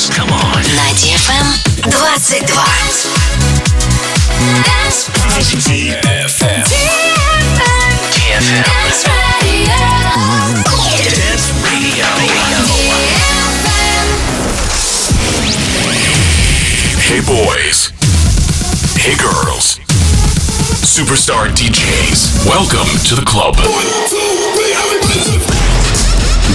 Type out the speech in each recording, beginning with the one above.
dance. Come on. На DFM 22. DFM. DFM. Dance Radio. Hey boys. Hey girls. Superstar DJs. Welcome to the club.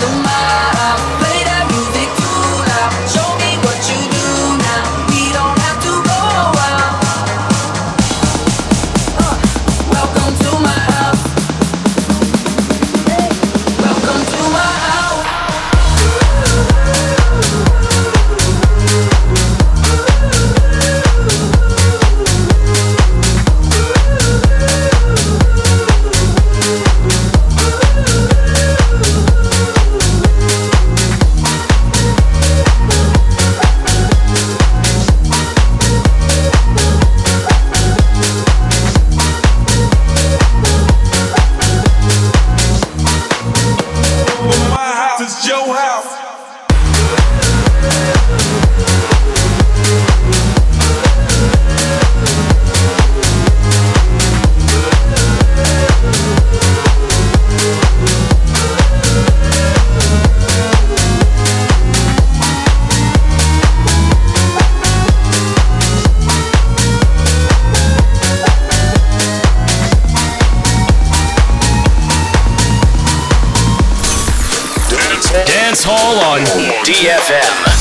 Welcome Hall on DFM.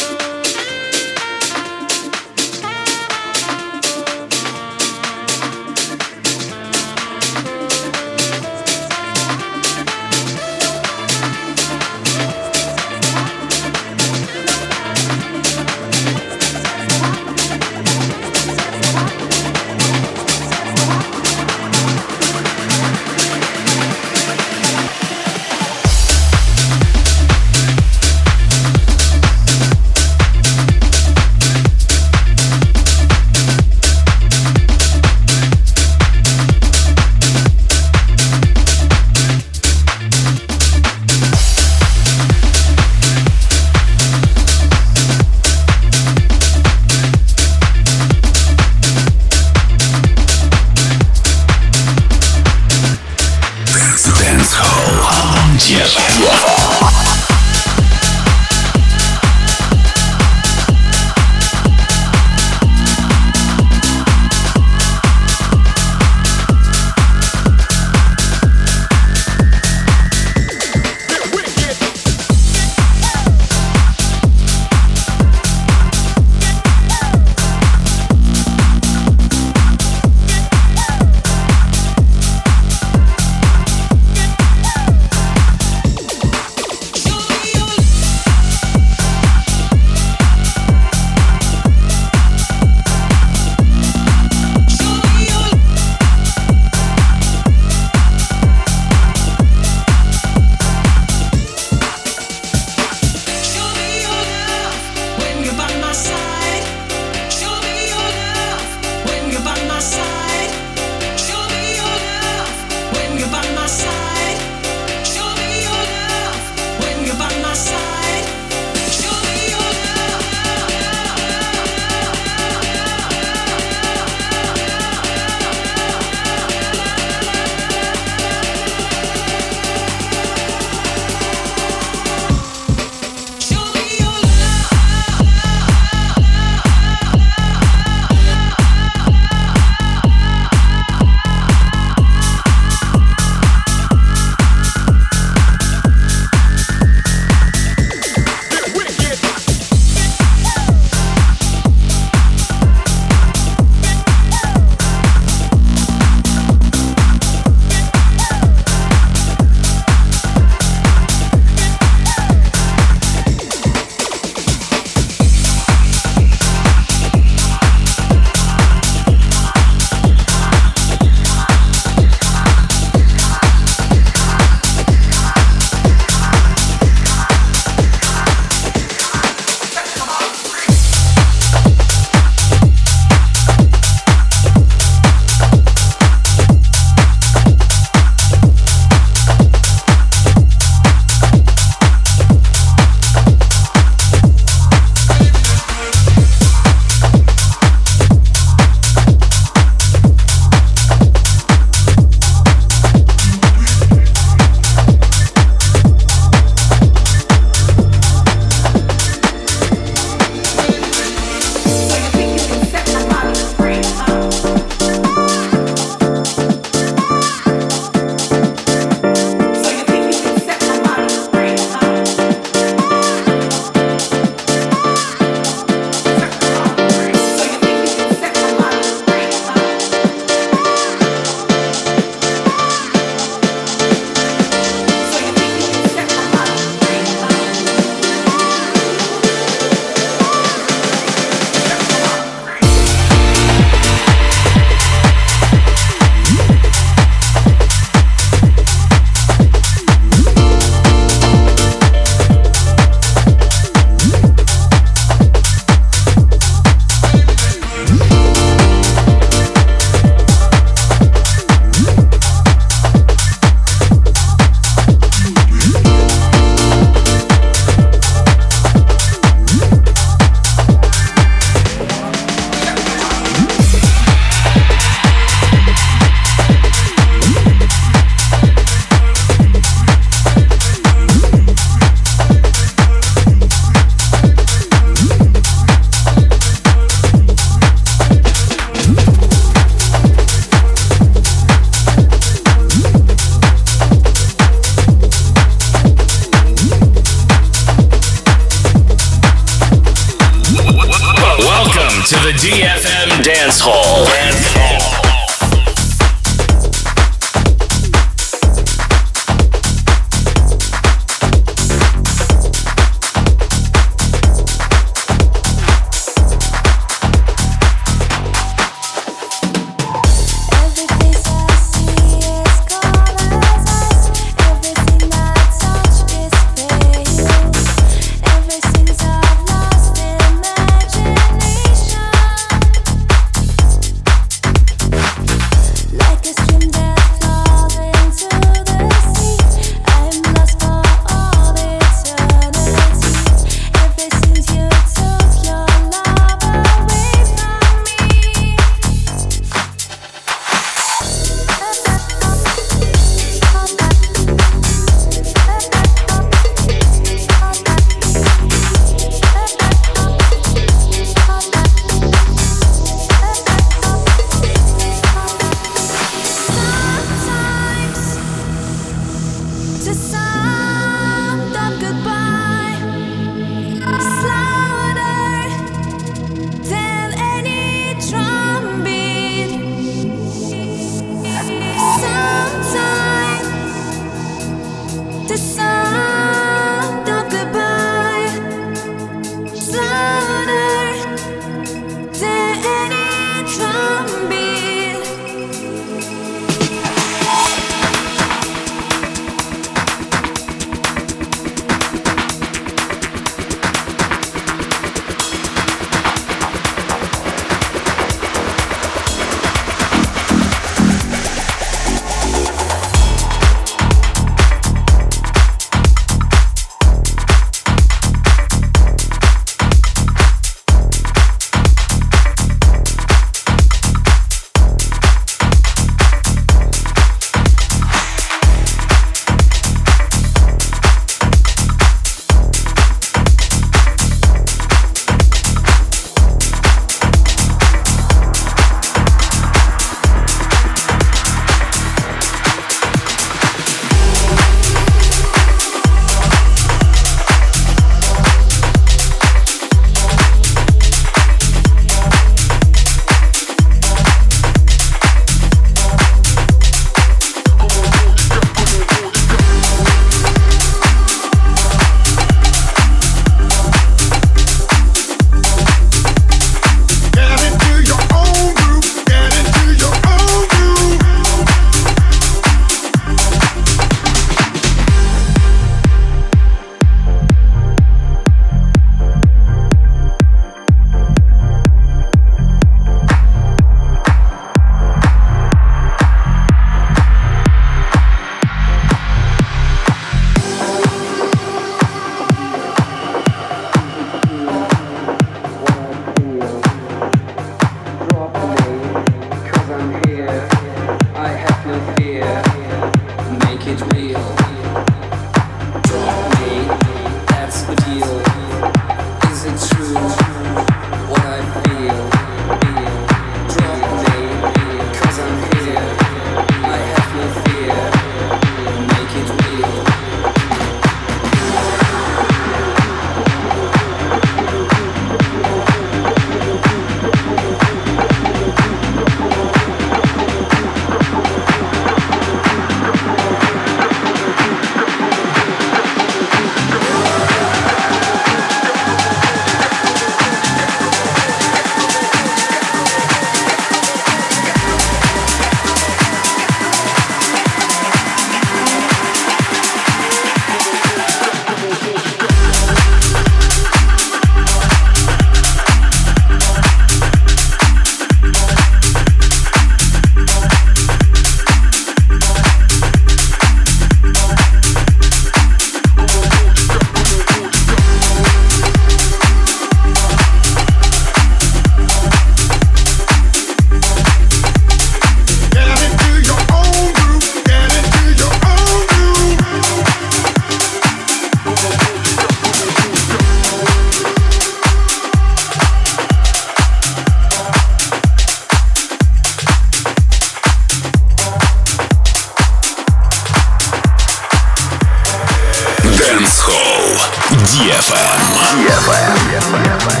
DFM. DFM. DFM.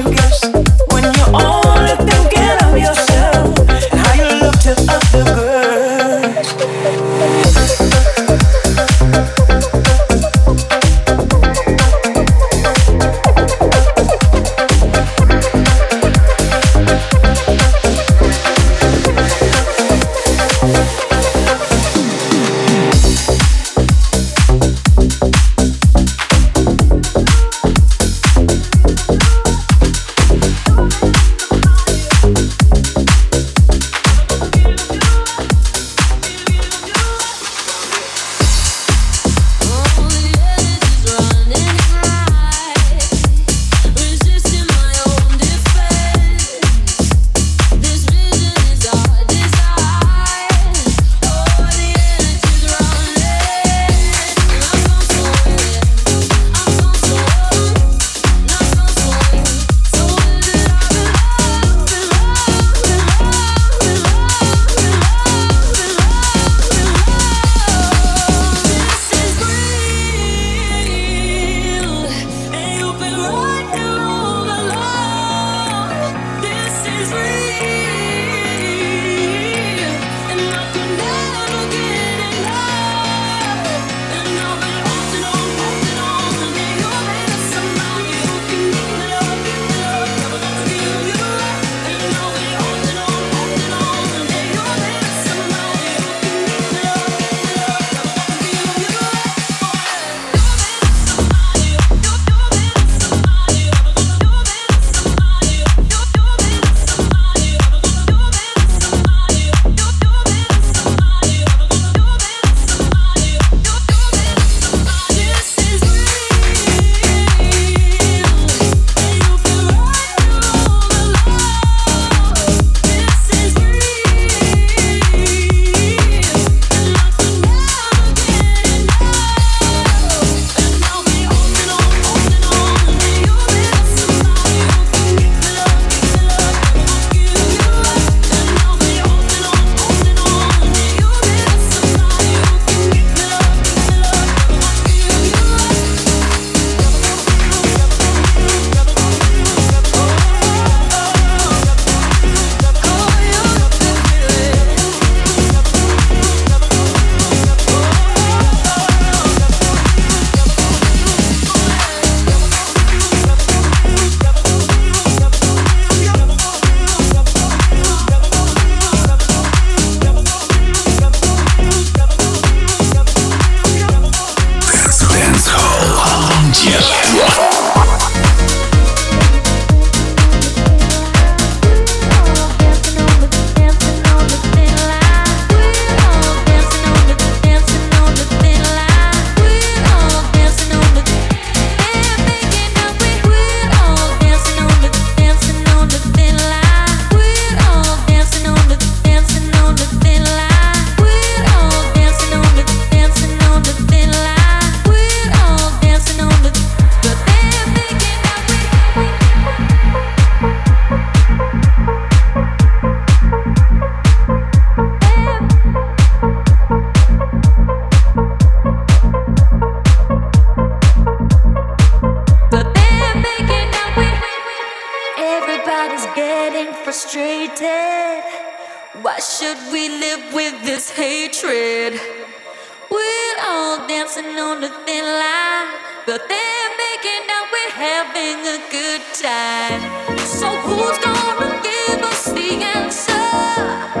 you guess? getting frustrated. Why should we live with this hatred? We're all dancing on a thin line, but they're making out we're having a good time. So who's gonna give us the answer?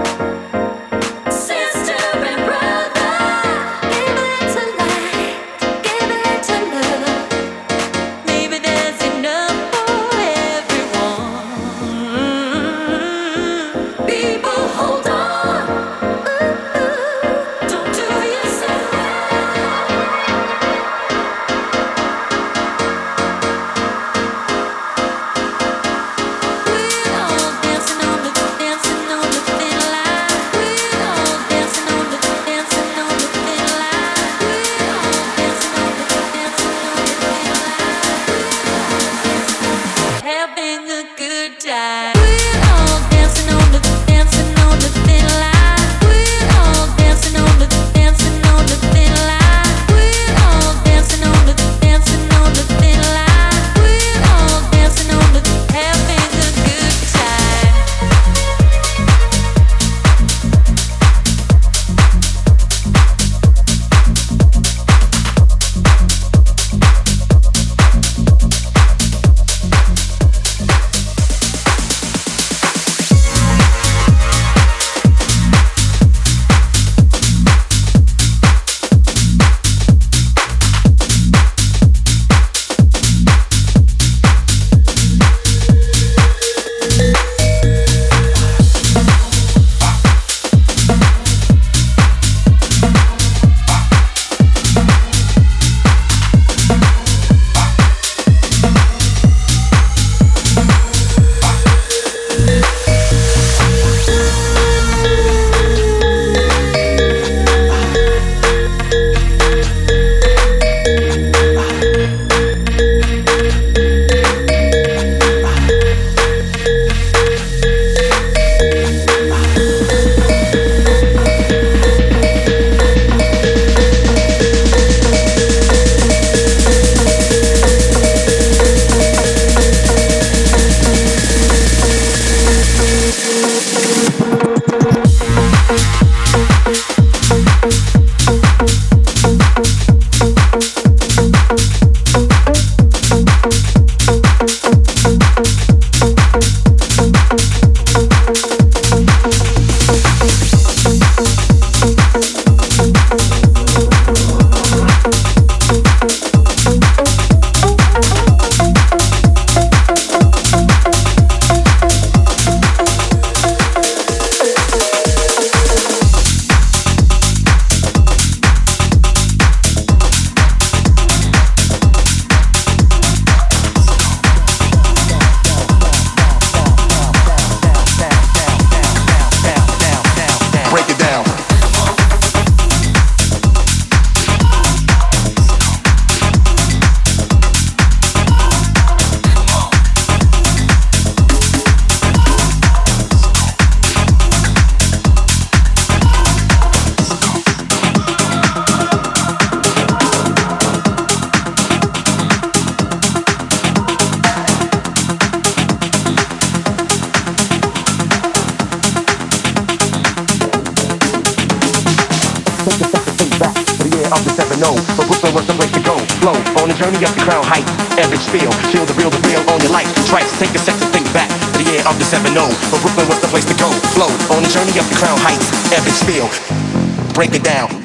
Of the 7 0. But Brooklyn was the place to go. Flow on the journey up the crown heights. Epic spiel. Feel the real, the real on your life. Tracks. Take a second, think back to the year of the 7 0. But Brooklyn was the place to go. Flow on the journey up the crown heights. Epic spiel. Break it down.